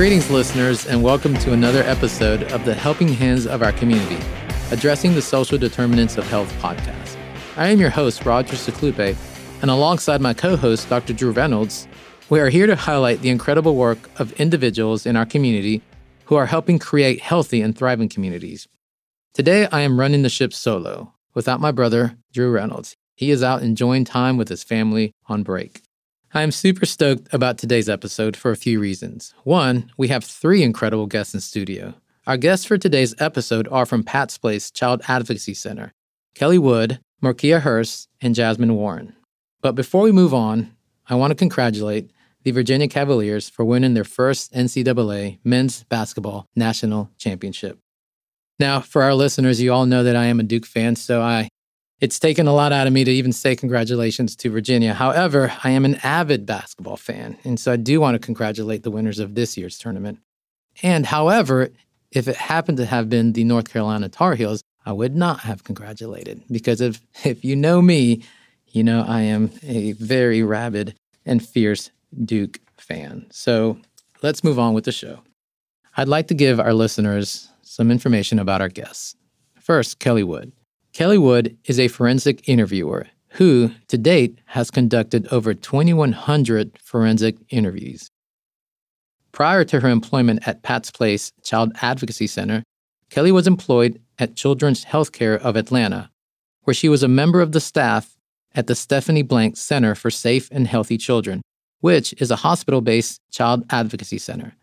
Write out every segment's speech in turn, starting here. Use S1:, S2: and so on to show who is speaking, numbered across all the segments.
S1: Greetings, listeners, and welcome to another episode of the Helping Hands of Our Community, addressing the social determinants of health podcast. I am your host, Roger Seclupe, and alongside my co host, Dr. Drew Reynolds, we are here to highlight the incredible work of individuals in our community who are helping create healthy and thriving communities. Today, I am running the ship solo without my brother, Drew Reynolds. He is out enjoying time with his family on break. I am super stoked about today's episode for a few reasons. One, we have three incredible guests in studio. Our guests for today's episode are from Pat's Place Child Advocacy Center Kelli Wood, Markia Hearst, and Jasmine Warren. But before we move on, I want to congratulate the Virginia Cavaliers for winning their first NCAA men's basketball national championship. Now, for our listeners, you all know that I am a Duke fan, so I it's taken a lot out of me to even say congratulations to Virginia. However, I am an avid basketball fan, and so I do want to congratulate the winners of this year's tournament. And however, if it happened to have been the North Carolina Tar Heels, I would not have congratulated because if if you know me, you know I am a very rabid and fierce Duke fan. So let's move on with the show. I'd like to give our listeners some information about our guests. First, Kelli Wood. Kelli Wood is a forensic interviewer who, to date, has conducted over 2,100 forensic interviews. Prior to her employment at Pat's Place Child Advocacy Center, Kelli was employed at Children's Healthcare of Atlanta, where she was a member of the staff at the Stephanie Blank Center for Safe and Healthy Children, which is a hospital based child advocacy center.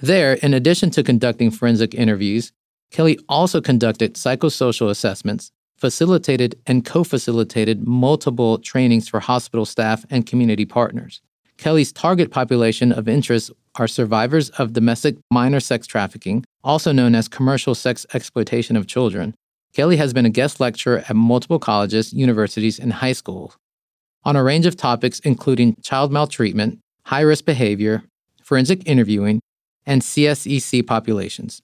S1: There, in addition to conducting forensic interviews, Kelli also conducted psychosocial assessments facilitated and co facilitated multiple trainings for hospital staff and community partners. Kelli's target population of interest are survivors of domestic minor sex trafficking, also known as commercial sex exploitation of children. Kelli has been a guest lecturer at multiple colleges, universities, and high schools on a range of topics including child maltreatment, high risk behavior, forensic interviewing, and CSEC populations.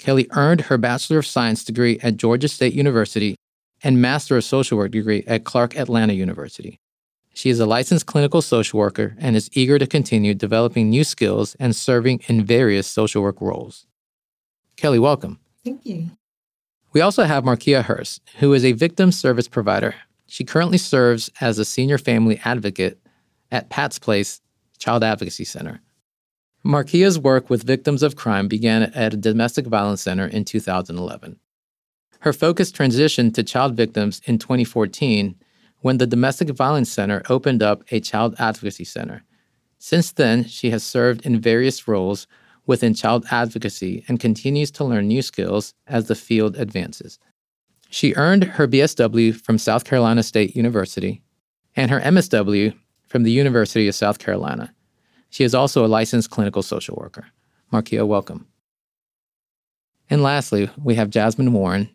S1: Kelli earned her Bachelor of Science degree at Georgia State University and Master of Social Work degree at Clark Atlanta University. She is a licensed clinical social worker and is eager to continue developing new skills and serving in various social work roles. Kelli, welcome.
S2: Thank you.
S1: We also have Markia Hearst, who is a victim service provider. She currently serves as a senior family advocate at Pat's Place Child Advocacy Center. Markia's work with victims of crime began at a domestic violence center in 2011. Her focus transitioned to child victims in 2014 when the Domestic Violence Center opened up a child advocacy center. Since then, she has served in various roles within child advocacy and continues to learn new skills as the field advances. She earned her BSW from South Carolina State University and her MSW from the University of South Carolina. She is also a licensed clinical social worker. Markia, welcome. And lastly, we have Jasmine Warren,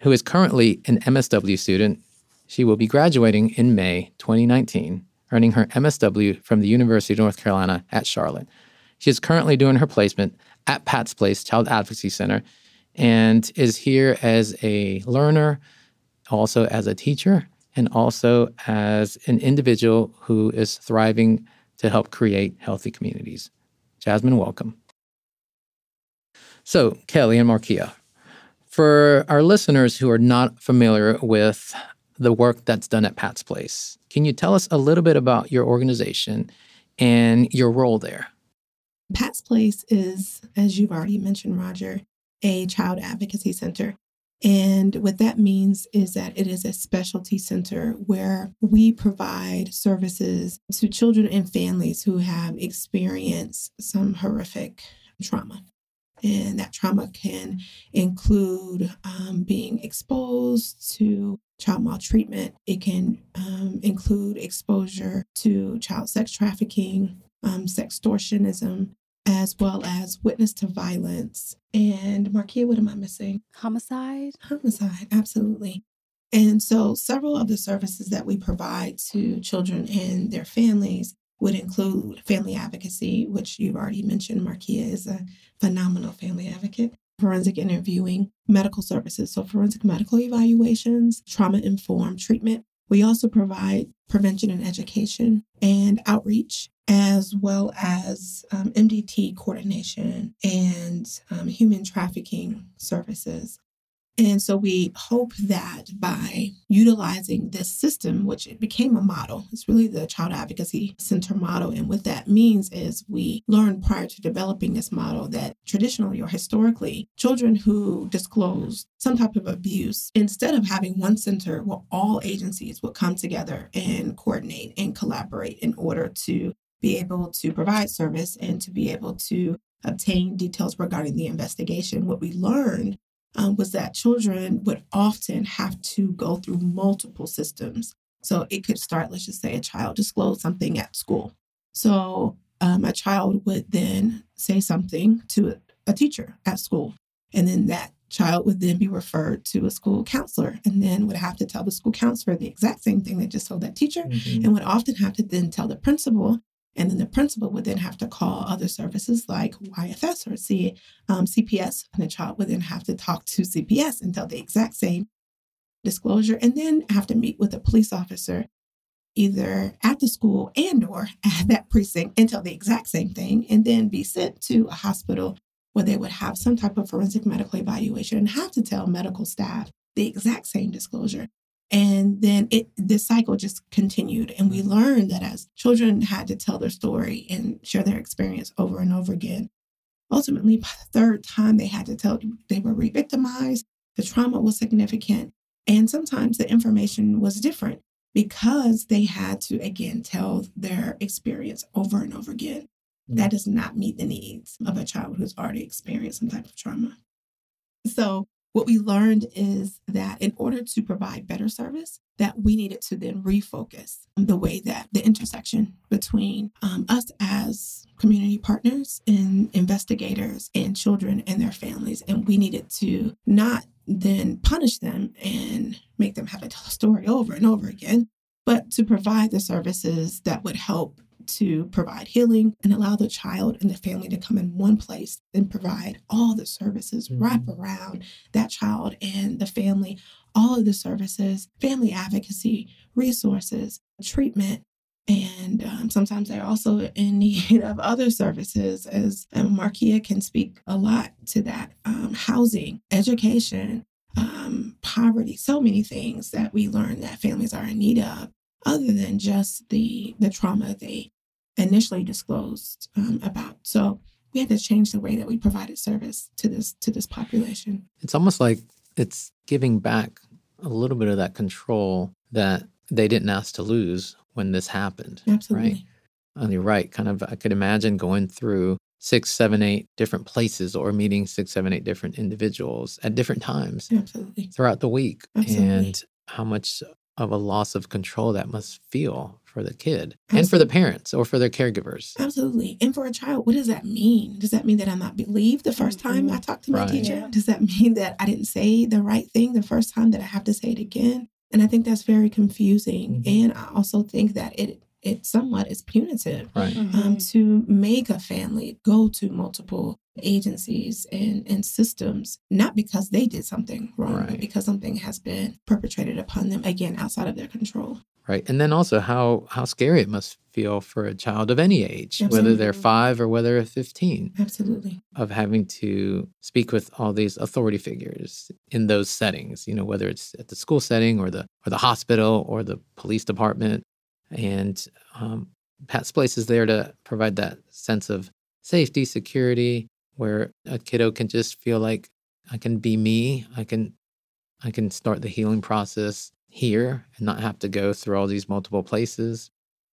S1: who is currently an MSW student. She will be graduating in May 2019, earning her MSW from the University of North Carolina at Charlotte. She is currently doing her placement at Pat's Place Child Advocacy Center and is here as a learner, also as a teacher, and also as an individual who is thriving to help create healthy communities. Jasmine, welcome. So, Kelli and Markia, for our listeners who are not familiar with the work that's done at Pat's Place, can you tell us a little bit about your organization and your role there?
S2: Pat's Place is, as you've already mentioned, Roger, a child advocacy center. And what that means is that it is a specialty center where we provide services to children and families who have experienced some horrific trauma. And that trauma can include um, being exposed to child maltreatment, it can um, include exposure to child sex trafficking, um, sextortionism, as well as witness to violence. And Markia, what am I missing?
S3: Homicide.
S2: Homicide, absolutely. And so, several of the services that we provide to children and their families would include family advocacy, which you've already mentioned. Markia is a phenomenal family advocate, forensic interviewing, medical services, so forensic medical evaluations, trauma informed treatment. We also provide prevention and education and outreach as well as um, MDT coordination and um, human trafficking services. And so we hope that by utilizing this system, which it became a model, it's really the Child Advocacy Center model. And what that means is we learned prior to developing this model that traditionally or historically, children who disclose some type of abuse, instead of having one center where all agencies would come together and coordinate and collaborate in order to be able to provide service and to be able to obtain details regarding the investigation, what we learned um, was that children would often have to go through multiple systems. So it could start, let's just say a child disclosed something at school. So um, a child would then say something to a teacher at school. And then that child would then be referred to a school counselor and then would have to tell the school counselor the exact same thing they just told that teacher mm-hmm. and would often have to then tell the principal and then the principal would then have to call other services like YFS or C, um, CPS, and the child would then have to talk to CPS and tell the exact same disclosure, and then have to meet with a police officer either at the school and or at that precinct and tell the exact same thing, and then be sent to a hospital where they would have some type of forensic medical evaluation and have to tell medical staff the exact same disclosure. And then it this cycle just continued. And we mm-hmm. learned that as children had to tell their story and share their experience over and over again, ultimately by the third time they had to tell they were re-victimized, the trauma was significant. And sometimes the information was different because they had to again tell their experience over and over again. Mm-hmm. That does not meet the needs of a child who's already experienced some type of trauma. So what we learned is that in order to provide better service, that we needed to then refocus the way that the intersection between um, us as community partners and investigators and children and their families, and we needed to not then punish them and make them have a story over and over again, but to provide the services that would help to provide healing and allow the child and the family to come in one place and provide all the services mm-hmm. wrap around that child and the family, all of the services, family advocacy, resources, treatment. And um, sometimes they're also in need of other services, as um, Markia can speak a lot to that um, housing, education, um, poverty, so many things that we learn that families are in need of other than just the the trauma they initially disclosed um, about. So we had to change the way that we provided service to this to this population.
S1: It's almost like it's giving back a little bit of that control that they didn't ask to lose when this happened.
S2: Absolutely.
S1: Right. And you're right. Kind of, I could imagine going through six, seven, eight different places or meeting six, seven, eight different individuals at different times.
S2: Absolutely.
S1: Throughout the week.
S2: Absolutely.
S1: And how much of a loss of control that must feel for the kid Absolutely. and for the parents or for their caregivers.
S2: Absolutely. And for a child, what does that mean? Does that mean that I'm not believed the first time mm-hmm. I talked to my right. teacher? Yeah. Does that mean that I didn't say the right thing the first time that I have to say it again? And I think that's very confusing. Mm-hmm. And I also think that it it somewhat is punitive
S1: right.
S2: um, mm-hmm. to make a family go to multiple agencies and, and systems, not because they did something wrong, right. but because something has been perpetrated upon them, again, outside of their control.
S1: Right. And then also how, how scary it must feel for a child of any age,
S2: Absolutely.
S1: whether they're five or whether they're 15.
S2: Absolutely.
S1: Of having to speak with all these authority figures in those settings, you know, whether it's at the school setting or the, or the hospital or the police department. And um, Pat's Place is there to provide that sense of safety, security, where a kiddo can just feel like I can be me. I can I can start the healing process here and not have to go through all these multiple places.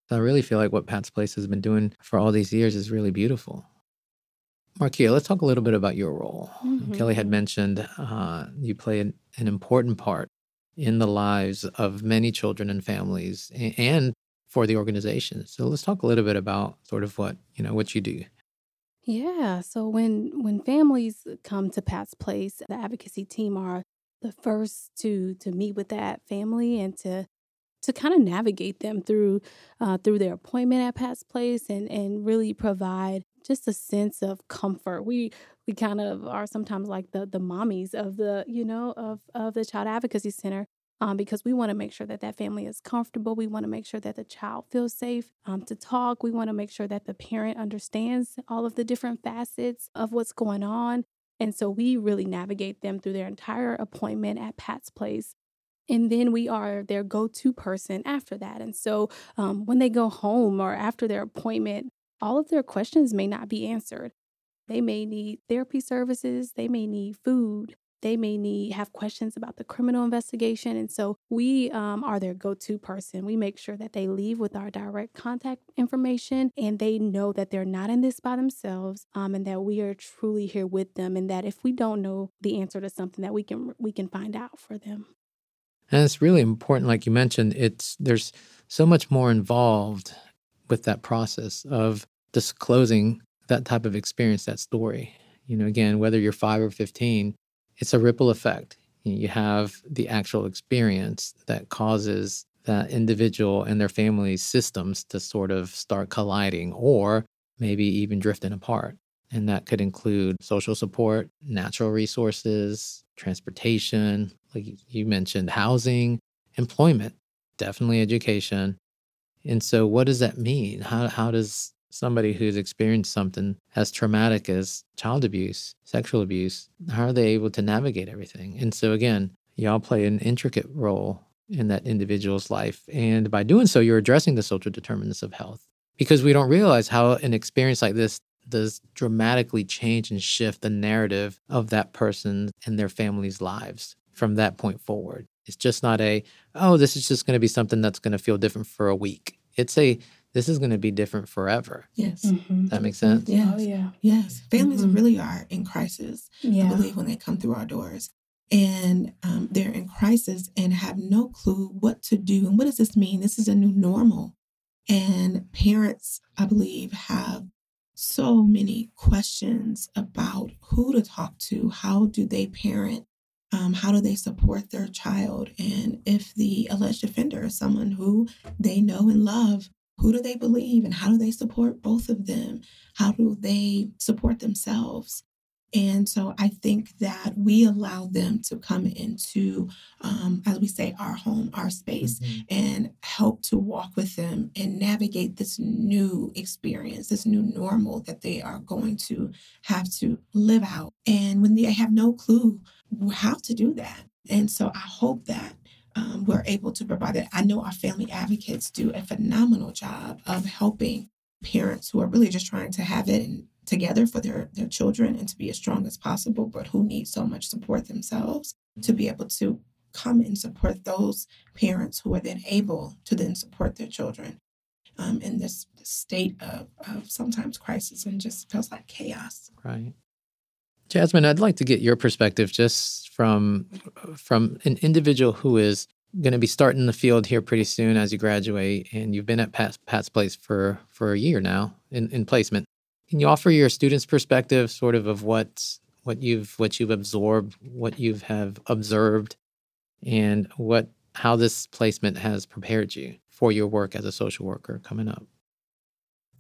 S1: So I really feel like what Pat's Place has been doing for all these years is really beautiful. Markia, let's talk a little bit about your role. Mm-hmm. Kelli had mentioned uh, you play an, an, important part in the lives of many children and families and for the organization. So let's talk a little bit about sort of what, you know, what you do.
S3: Yeah. So when when families come to Pat's Place, the advocacy team are the first to to meet with that family and to to kind of navigate them through uh, through their appointment at Pat's Place and and really provide just a sense of comfort. We we kind of are sometimes like the the mommies of the you know of of the Child Advocacy Center um, because we want to make sure that that family is comfortable. We want to make sure that the child feels safe um, to talk. We want to make sure that the parent understands all of the different facets of what's going on. And so we really navigate them through their entire appointment at Pat's Place. And then we are their go to person after that. And so um, when they go home or after their appointment, all of their questions may not be answered. They may need therapy services, they may need food, they may need have questions about the criminal investigation and so we um, are their go-to person we make sure that they leave with our direct contact information and they know that they're not in this by themselves um, and that we are truly here with them and that if we don't know the answer to something that we can we can find out for them
S1: and it's really important like you mentioned it's there's so much more involved with that process of disclosing that type of experience, that story. You know, again, whether you're five or 15, it's a ripple effect. You have the actual experience that causes that individual and their family's systems to sort of start colliding or maybe even drifting apart. And that could include social support, natural resources, transportation, like you mentioned, housing, employment, definitely education. And so, what does that mean? How, how does somebody who's experienced something as traumatic as child abuse, sexual abuse, how are they able to navigate everything? And so, again, y'all play an intricate role in that individual's life. And by doing so, you're addressing the social determinants of health because we don't realize how an experience like this does dramatically change and shift the narrative of that person and their family's lives from that point forward. It's just not a, oh, this is just going to be something that's going to feel different for a week. It's a, this is going to be different forever.
S2: Yes.
S1: Mm-hmm. That makes sense?
S2: Yes.
S3: Oh, yeah.
S2: Yes. Families mm-hmm. really are in crisis, yeah. I believe, when they come through our doors. And um, they're in crisis and have no clue what to do. And what does this mean? This is a new normal. And parents, I believe, have so many questions about who to talk to, how do they parent, um, how do they support their child, and if the alleged offender is someone who they know and love, who do they believe and how do they support both of them? How do they support themselves? And so I think that we allow them to come into, um, as we say, our home, our space, mm-hmm. and help to walk with them and navigate this new experience, this new normal that they are going to have to live out. And when they have no clue how to do that. And so I hope that um, we're able to provide it. I know our family advocates do a phenomenal job of helping parents who are really just trying to have it together for their, their children and to be as strong as possible, but who need so much support themselves to be able to come and support those parents who are then able to then support their children um, in this state of, of sometimes crisis and just feels like chaos.
S1: Right. Jasmine, I'd like to get your perspective just from from an individual who is going to be starting the field here pretty soon as you graduate, and you've been at Pat's, Pat's Place for for a year now in, in placement. Can you offer your students' perspective, sort of, of what what you've what you've absorbed, what you have observed, and what how this placement has prepared you for your work as a social worker coming up?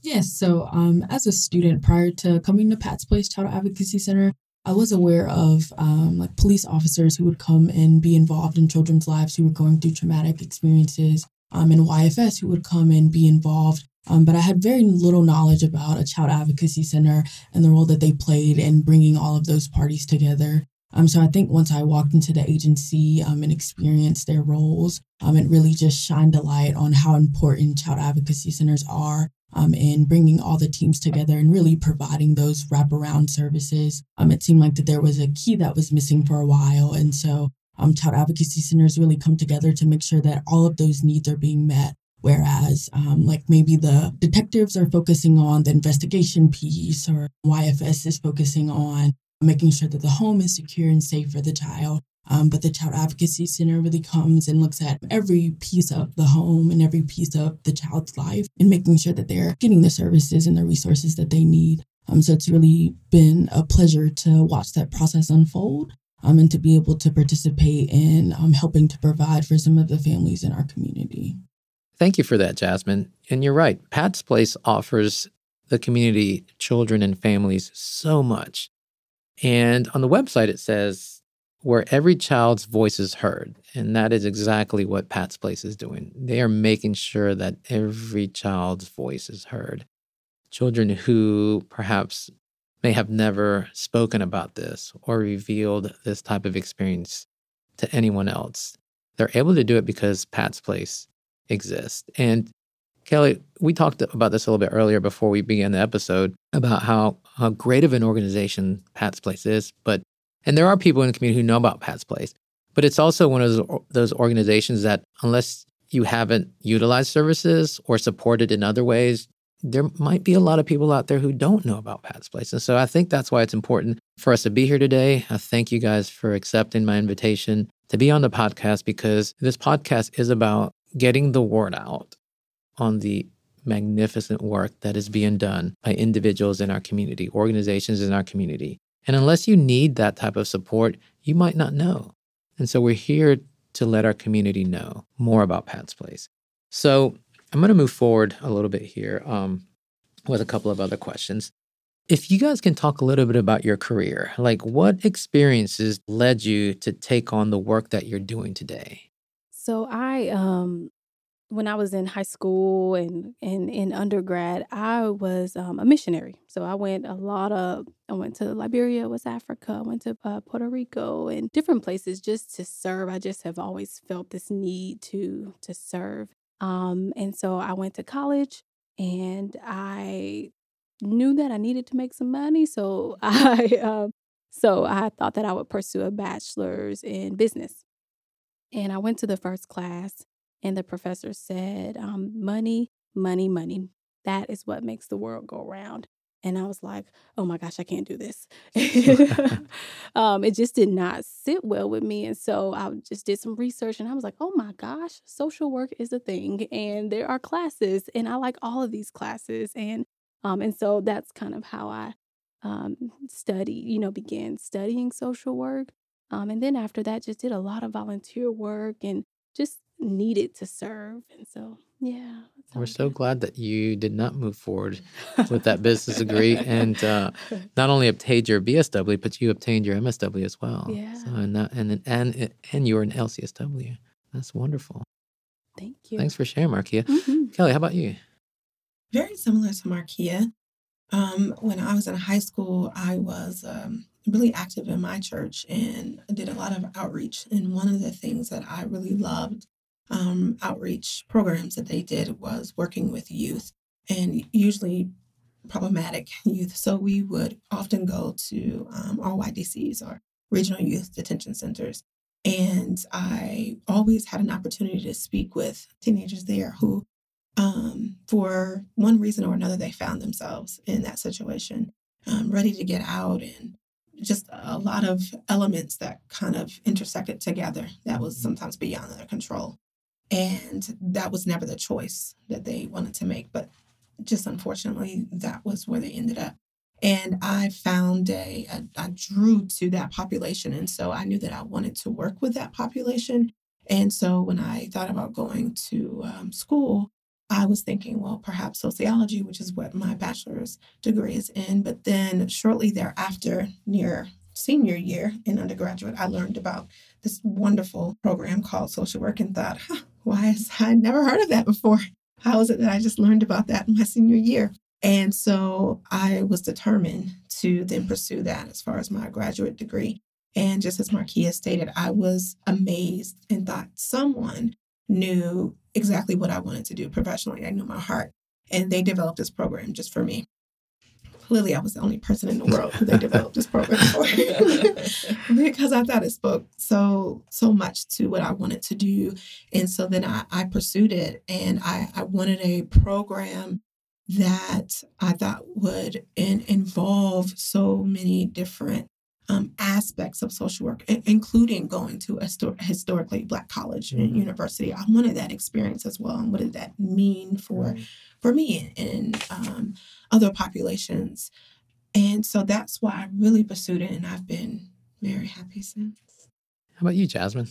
S4: Yes. So, um, as a student, prior to coming to Pat's Place Child Advocacy Center, I was aware of um, like police officers who would come and be involved in children's lives who were going through traumatic experiences, um, and YFS who would come and be involved. Um, but I had very little knowledge about a child advocacy center and the role that they played in bringing all of those parties together. Um, so I think once I walked into the agency um, and experienced their roles, um, it really just shined a light on how important child advocacy centers are um, and bringing all the teams together and really providing those wraparound services. Um, it seemed like that there was a key that was missing for a while. And so um, child advocacy centers really come together to make sure that all of those needs are being met. Whereas, um, like maybe the detectives are focusing on the investigation piece, or YFS is focusing on making sure that the home is secure and safe for the child. Um, but the Child Advocacy Center really comes and looks at every piece of the home and every piece of the child's life and making sure that they're getting the services and the resources that they need. Um, so it's really been a pleasure to watch that process unfold um, and to be able to participate in um, helping to provide for some of the families in our community.
S1: Thank you for that, Jasmine. And you're right. Pat's Place offers the community, children, and families so much. And on the website, it says where every child's voice is heard. And that is exactly what Pat's Place is doing. They are making sure that every child's voice is heard. Children who perhaps may have never spoken about this or revealed this type of experience to anyone else. They're able to do it because Pat's Place exists. And Kelli, we talked about this a little bit earlier before we began the episode about how, how great of an organization Pat's Place is. But and there are people in the community who know about Pat's Place, but it's also one of those, those organizations that unless you haven't utilized services or supported in other ways, there might be a lot of people out there who don't know about Pat's Place. And so I think that's why it's important for us to be here today. I thank you guys for accepting my invitation to be on the podcast because this podcast is about getting the word out on the magnificent work that is being done by individuals in our community, organizations in our community. And unless you need that type of support, you might not know. And so we're here to let our community know more about Pat's Place. So I'm going to move forward a little bit here um, with a couple of other questions. If you guys can talk a little bit about your career, like what experiences led you to take on the work that you're doing today?
S3: So I um when I was in high school and and in undergrad, I was um, a missionary. So I went a lot of I went to Liberia, West Africa, I went to uh, Puerto Rico, and different places just to serve. I just have always felt this need to to serve. Um, and so I went to college, and I knew that I needed to make some money. So I um, so I thought that I would pursue a bachelor's in business. And I went to the first class and the professor said, um, money, money, money. That is what makes the world go round. And I was like, oh my gosh, I can't do this. um, it just did not sit well with me. And so I just did some research and I was like, oh my gosh, social work is a thing. And there are classes. And I like all of these classes. And um, and so that's kind of how I um, studied, you know, began studying social work. Um, and then after that, just did a lot of volunteer work and just needed to serve. And so, yeah.
S1: We're so glad that you did not move forward with that business degree and uh, not only obtained your BSW, but you obtained your MSW as well.
S3: Yeah. So,
S1: and, that, and, and, and you were an LCSW. That's wonderful.
S3: Thank you.
S1: Thanks for sharing, Markia. Mm-hmm. Kelli, how about you?
S2: Very similar to Markia. Um, when I was in high school, I was um, really active in my church and did a lot of outreach. And one of the things that I really loved um, outreach programs that they did was working with youth and usually problematic youth. So we would often go to um, RYDCs or regional youth detention centers. And I always had an opportunity to speak with teenagers there who, um, for one reason or another, they found themselves in that situation, um, ready to get out and just a lot of elements that kind of intersected together that was sometimes beyond their control. And that was never the choice that they wanted to make. But just unfortunately, that was where they ended up. And I found a, a I drew to that population. And so I knew that I wanted to work with that population. And so when I thought about going to um, school, I was thinking, well, perhaps sociology, which is what my bachelor's degree is in. But then shortly thereafter, near senior year in undergraduate, I learned about this wonderful program called social work and thought, huh, why is I never heard of that before? How is it that I just learned about that in my senior year? And so I was determined to then pursue that as far as my graduate degree. And just as Markia stated, I was amazed and thought someone knew exactly what I wanted to do professionally. I knew my heart. And they developed this program just for me clearly I was the only person in the world who they developed this program for because I thought it spoke so so much to what I wanted to do. And so then I, I pursued it and I, I wanted a program that I thought would in, involve so many different um, aspects of social work, including going to a historically Black college and mm-hmm. university. I wanted that experience as well. And what did that mean for for me and, um, other populations? And so that's why I really pursued it, and I've been very happy since.
S1: How about you, Jasmine?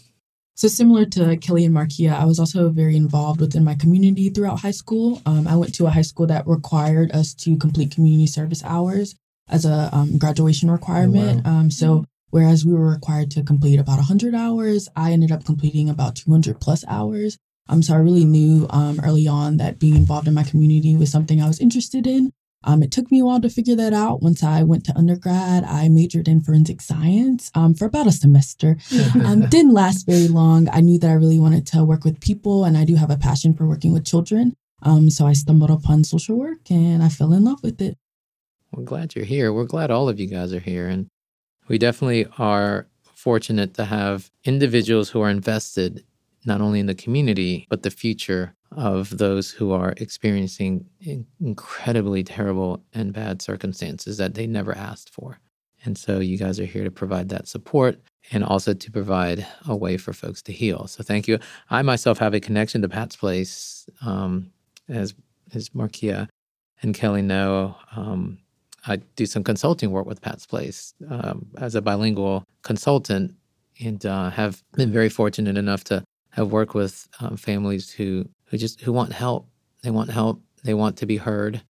S4: So similar to Kelli and Markia, I was also very involved within my community throughout high school. Um, I went to a high school that required us to complete community service hours as a um, graduation requirement. Oh, wow. um, so Whereas we were required to complete about 100 hours, I ended up completing about 200 plus hours. Um, so I really knew um, early on that being involved in my community was something I was interested in. Um, it took me a while to figure that out. Once I went to undergrad, I majored in forensic science um, for about a semester. um, didn't last very long. I knew that I really wanted to work with people, and I do have a passion for working with children. Um, so I stumbled upon social work, and I fell in love with it.
S1: We're glad you're here. We're glad all of you guys are here, and we definitely are fortunate to have individuals who are invested not only in the community but the future of those who are experiencing incredibly terrible and bad circumstances that they never asked for. And so you guys are here to provide that support and also to provide a way for folks to heal. So thank you. I myself have a connection to Pat's Place, um, as as Markia and Kelli know. Um, I do some consulting work with Pat's Place um, as a bilingual consultant, and uh, have been very fortunate enough to have worked with um, families who who just who want help. They want help. They want to be heard,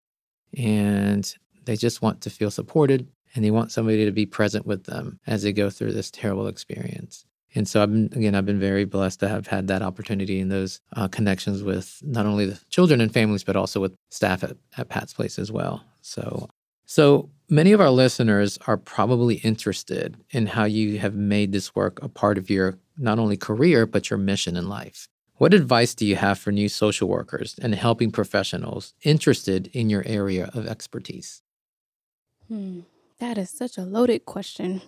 S1: and they just want to feel supported. And they want somebody to be present with them as they go through this terrible experience. And so I've been again, I've been very blessed to have had that opportunity and those uh, connections with not only the children and families, but also with staff at, at Pat's Place as well. So, so many of our listeners are probably interested in how you have made this work a part of your not only career but your mission in life. What advice do you have for new social workers and helping professionals interested in your area of expertise?
S3: Hmm, that is such a loaded question.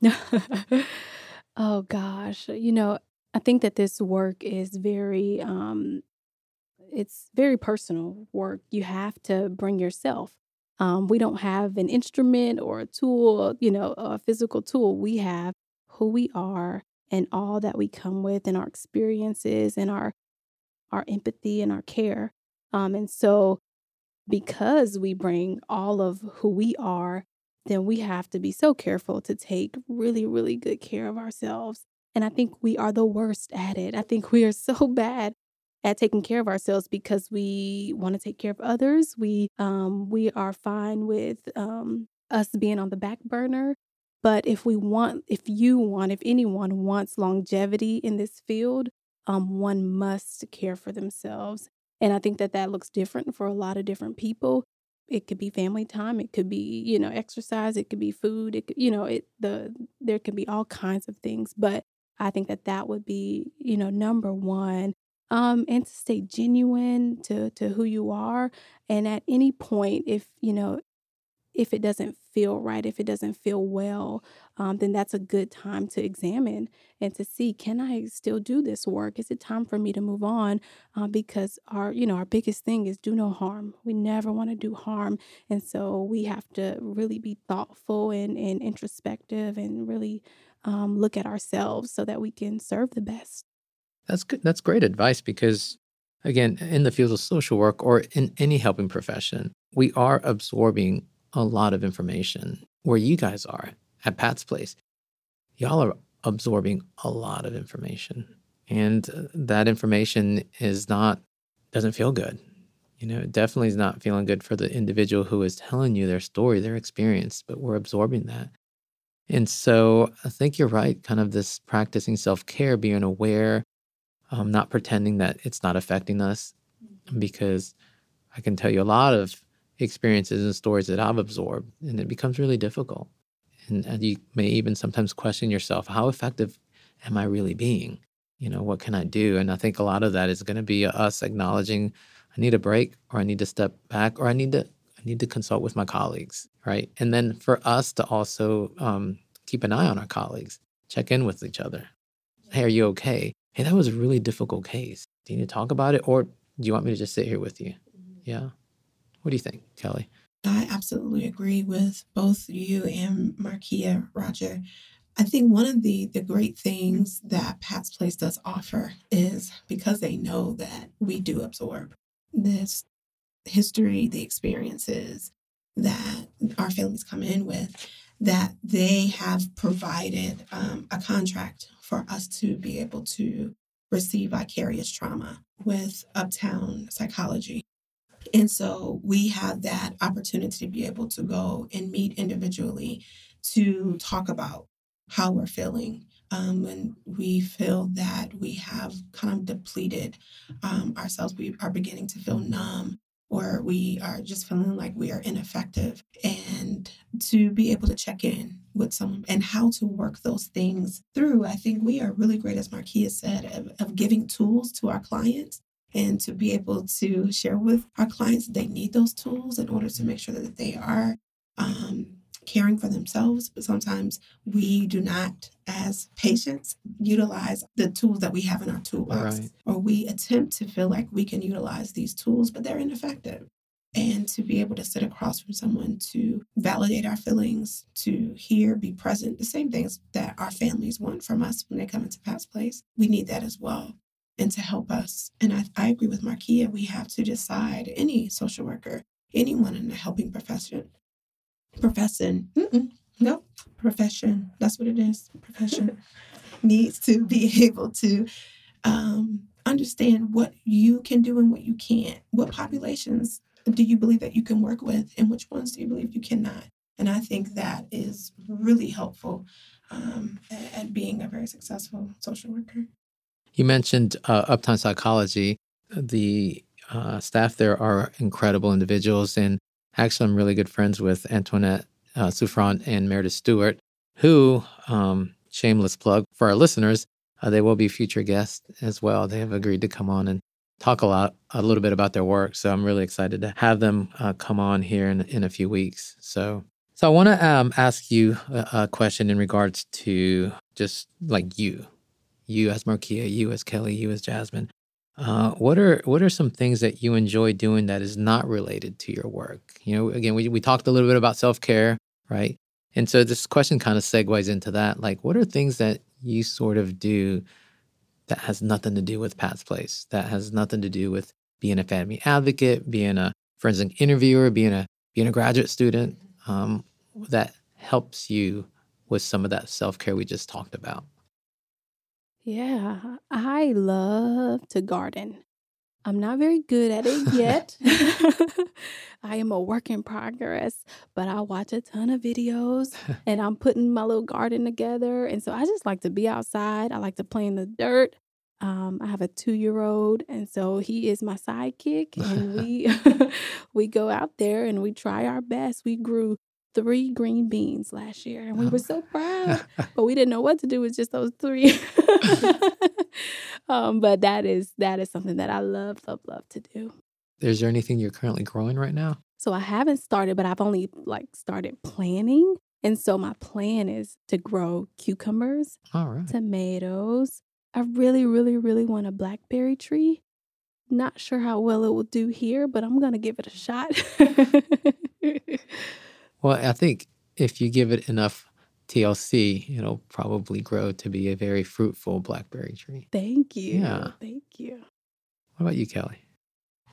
S3: oh gosh, you know, I think that this work is very um it's very personal work. You have to bring yourself. Um, we don't have an instrument or a tool, you know, a physical tool. We have who we are and all that we come with and our experiences and our our empathy and our care. Um, and so, because we bring all of who we are, then we have to be so careful to take really, really good care of ourselves. And I think we are the worst at it. I think we are so bad at taking care of ourselves because we want to take care of others. We um, we are fine with um, us being on the back burner. But if we want, if you want, if anyone wants longevity in this field, um, one must care for themselves. And I think that that looks different for a lot of different people. It could be family time. It could be, you know, exercise. It could be food. It could, you know, it the there can be all kinds of things. But I think that that would be, you know, number one. Um, and to stay genuine to to who you are. And at any point, if you know, if it doesn't feel right, if it doesn't feel well, um, then that's a good time to examine and to see can I still do this work? Is it time for me to move on? Uh, because our, you know, our biggest thing is do no harm. We never want to do harm, and so we have to really be thoughtful and, and introspective and really um, look at ourselves so that we can serve the best.
S1: That's good. That's great advice because again, in the field of social work or in any helping profession, we are absorbing a lot of information where you guys are at Pat's Place. Y'all are absorbing a lot of information. And uh, that information is not, doesn't feel good. You know, it definitely is not feeling good for the individual who is telling you their story, their experience, but we're absorbing that. And so I think you're right, kind of this practicing self care, being aware, um, not pretending that it's not affecting us, because I can tell you a lot of experiences and stories that I've absorbed, and it becomes really difficult. And, and you may even sometimes question yourself how effective am I really being? You know, what can I do? And I think a lot of that is going to be us acknowledging I need a break or I need to step back or I need to I need to consult with my colleagues, right? And then for us to also um, keep an eye on our colleagues, check in with each other. Hey, are you okay? Hey, that was a really difficult case. Do you need to talk about it or do you want me to just sit here with you? Yeah. What do you think, Kelli?
S2: I absolutely agree with both you and Markia, Roger. I think one of the, the great things that Pat's Place does offer is because they know that we do absorb this history, the experiences that our families come in with, that they have provided um, a contract for us to be able to receive vicarious trauma with Uptown Psychology. And so we have that opportunity to be able to go and meet individually to talk about how we're feeling. Um, when we feel that we have kind of depleted um, ourselves, we are beginning to feel numb or we are just feeling like we are ineffective and to be able to check in with someone and how to work those things through i think we are really great as Markia said of, of giving tools to our clients and to be able to share with our clients they need those tools in order to make sure that they are um, caring for themselves, but sometimes we do not, as patients, utilize the tools that we have in our toolbox. Right. Or we attempt to feel like we can utilize these tools, but they're ineffective. And to be able to sit across from someone to validate our feelings, to hear, be present, the same things that our families want from us when they come into Pat's Place, we need that as well. And to help us. And I, I agree with Markia, we have to decide, any social worker, anyone in the helping profession, profession. No, profession. That's what it is. Profession needs to be able to um, understand what you can do and what you can't. What populations do you believe that you can work with, and which ones do you believe you cannot? And I think that is really helpful um, at, at, being a very successful social worker.
S1: You mentioned uh, Uptown Psychology. The uh, staff there are incredible individuals, and Actually, I'm really good friends with Antoinette uh, Souffrant and Meredith Stewart, who, um, shameless plug for our listeners, uh, they will be future guests as well. They have agreed to come on and talk a lot, a little bit about their work. So I'm really excited to have them uh, come on here in, in a few weeks. So, so I want to um, ask you a, a, question in regards to just like you, you as Markia, you as Kelli, you as Jasmine. Uh, what are what are some things that you enjoy doing that is not related to your work? You know, again, we we talked a little bit about self care, right? And so this question kind of segues into that. Like, what are things that you sort of do that has nothing to do with Pat's Place? That has nothing to do with being a family advocate, being a forensic interviewer, being a being a graduate student. Um, that helps you with some of that self care we just talked about.
S3: Yeah, I love to garden. I'm not very good at it yet. I am a work in progress, but I watch a ton of videos and I'm putting my little garden together. And so I just like to be outside. I like to play in the dirt. Um, I have a two year old, and so he is my sidekick, and we we go out there and we try our best. We grew three green beans last year, and we were so proud. but we didn't know what to do with just those three. um, but that is that is something that I love, love, love to do.
S1: Is there anything you're currently growing right now?
S3: So I haven't started, but I've only like started planning. And so my plan is to grow cucumbers, tomatoes. I really, really, really want a blackberry tree. Not sure how well it will do here, but I'm going to give it a shot.
S1: Well, I think if you give it enough TLC, it'll probably grow to be a very fruitful blackberry tree.
S3: Thank you. Yeah. Thank you.
S1: What about you, Kelli?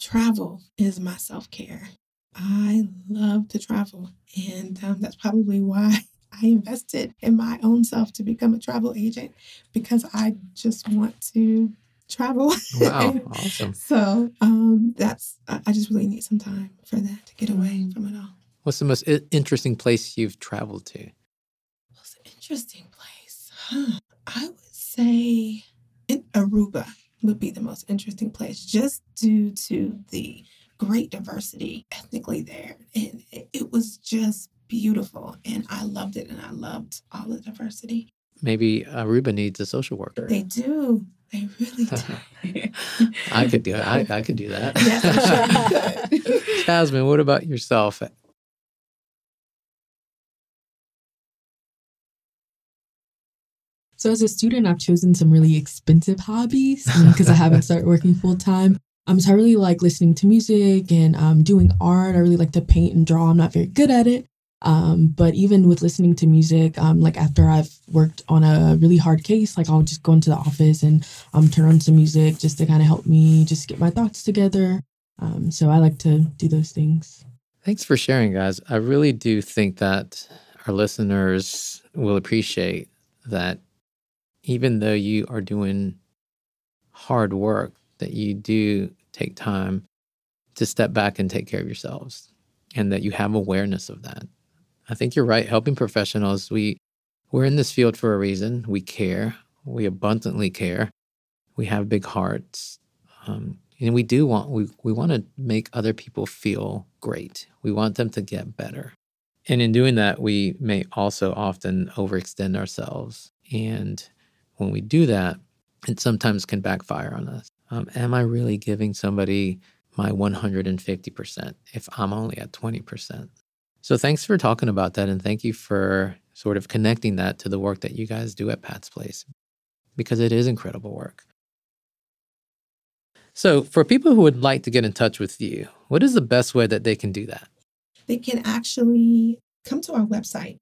S2: Travel is my self care. I love to travel. And um, that's probably why I invested in my own self to become a travel agent because I just want to travel.
S1: Wow, awesome.
S2: So um, that's, I just really need some time for that to get away from it all.
S1: What's the most interesting place you've traveled to?
S2: Most interesting place? Huh. I would say Aruba would be the most interesting place just due to the great diversity ethnically there. And it was just beautiful. And I loved it. And I loved all the diversity.
S1: Maybe Aruba needs a social worker.
S2: They do. They really do.
S1: I could do it. I, I could do that.
S2: Yes, sure.
S1: Jasmine, what about yourself?
S4: So as a student, I've chosen some really expensive hobbies because I haven't started working full time. Um, so I really like listening to music and um, doing art. I really like to paint and draw. I'm not very good at it. Um, but even with listening to music, um, like after I've worked on a really hard case, like I'll just go into the office and um, turn on some music just to kind of help me just get my thoughts together. Um, so I like to do those things.
S1: Thanks for sharing, guys. I really do think that our listeners will appreciate that even though you are doing hard work, that you do take time to step back and take care of yourselves and that you have awareness of that. I think you're right. Helping professionals, we we're in this field for a reason. We care, we abundantly care, we have big hearts. Um, and we do want we, we want to make other people feel great. We want them to get better. And in doing that, we may also often overextend ourselves. And when we do that, it sometimes can backfire on us. Um, am I really giving somebody my 150% if I'm only at 20%? So thanks for talking about that. And thank you for sort of connecting that to the work that you guys do at Pat's Place because it is incredible work. So, for people who would like to get in touch with you, what is the best way that they can do that?
S2: They can actually come to our website,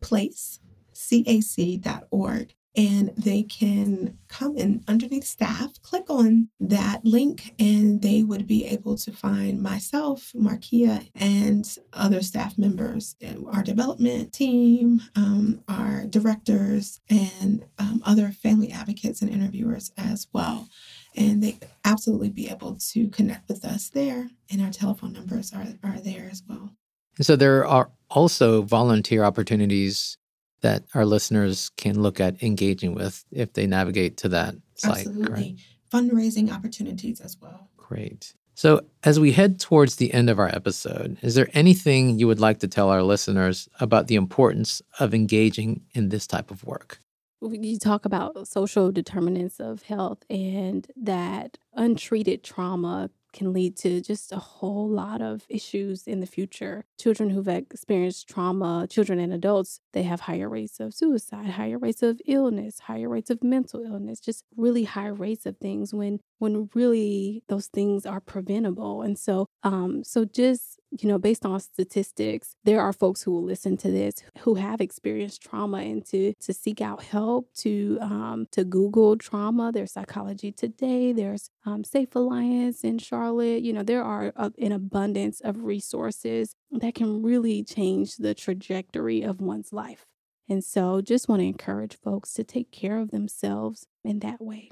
S2: www.patsplacecac.org, and they can come in underneath staff, click on that link, and they would be able to find myself, Markia, and other staff members, our development team, um, our directors, and um, other family advocates and interviewers as well. And they absolutely be able to connect with us there, and our telephone numbers are, are there as well.
S1: And so there are also volunteer opportunities that our listeners can look at engaging with if they navigate to that site.
S2: Absolutely. Right? Fundraising opportunities as well.
S1: Great. So, as we head towards the end of our episode, is there anything you would like to tell our listeners about the importance of engaging in this type of work?
S3: You talk about social determinants of health and that untreated trauma can lead to just a whole lot of issues in the future. Children who've experienced trauma, children and adults, they have higher rates of suicide, higher rates of illness, higher rates of mental illness, just really high rates of things when when really those things are preventable. And so um so just you know, based on statistics, there are folks who will listen to this who have experienced trauma and to to seek out help, to um, to Google trauma. There's Psychology Today. There's um, Safe Alliance in Charlotte. You know, there are a, an abundance of resources that can really change the trajectory of one's life. And so, just want to encourage folks to take care of themselves in that way.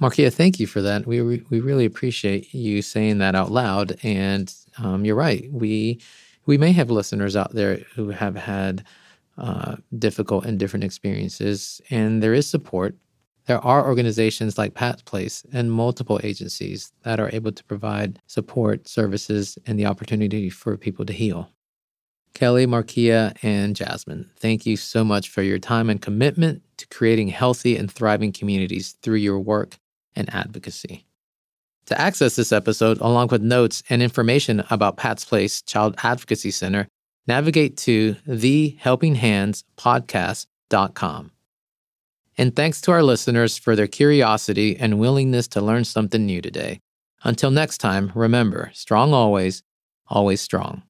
S1: Markia, thank you for that. We we really appreciate you saying that out loud. And um, you're right. We we may have listeners out there who have had uh, difficult and different experiences, and there is support. There are organizations like Pat's Place and multiple agencies that are able to provide support, services, and the opportunity for people to heal. Kelli, Markia, and Jasmine, thank you so much for your time and commitment to creating healthy and thriving communities through your work and advocacy. To access this episode, along with notes and information about Pat's Place Child Advocacy Center, navigate to thehelpinghandspodcast.com. And thanks to our listeners for their curiosity and willingness to learn something new today. Until next time, remember strong always, always strong.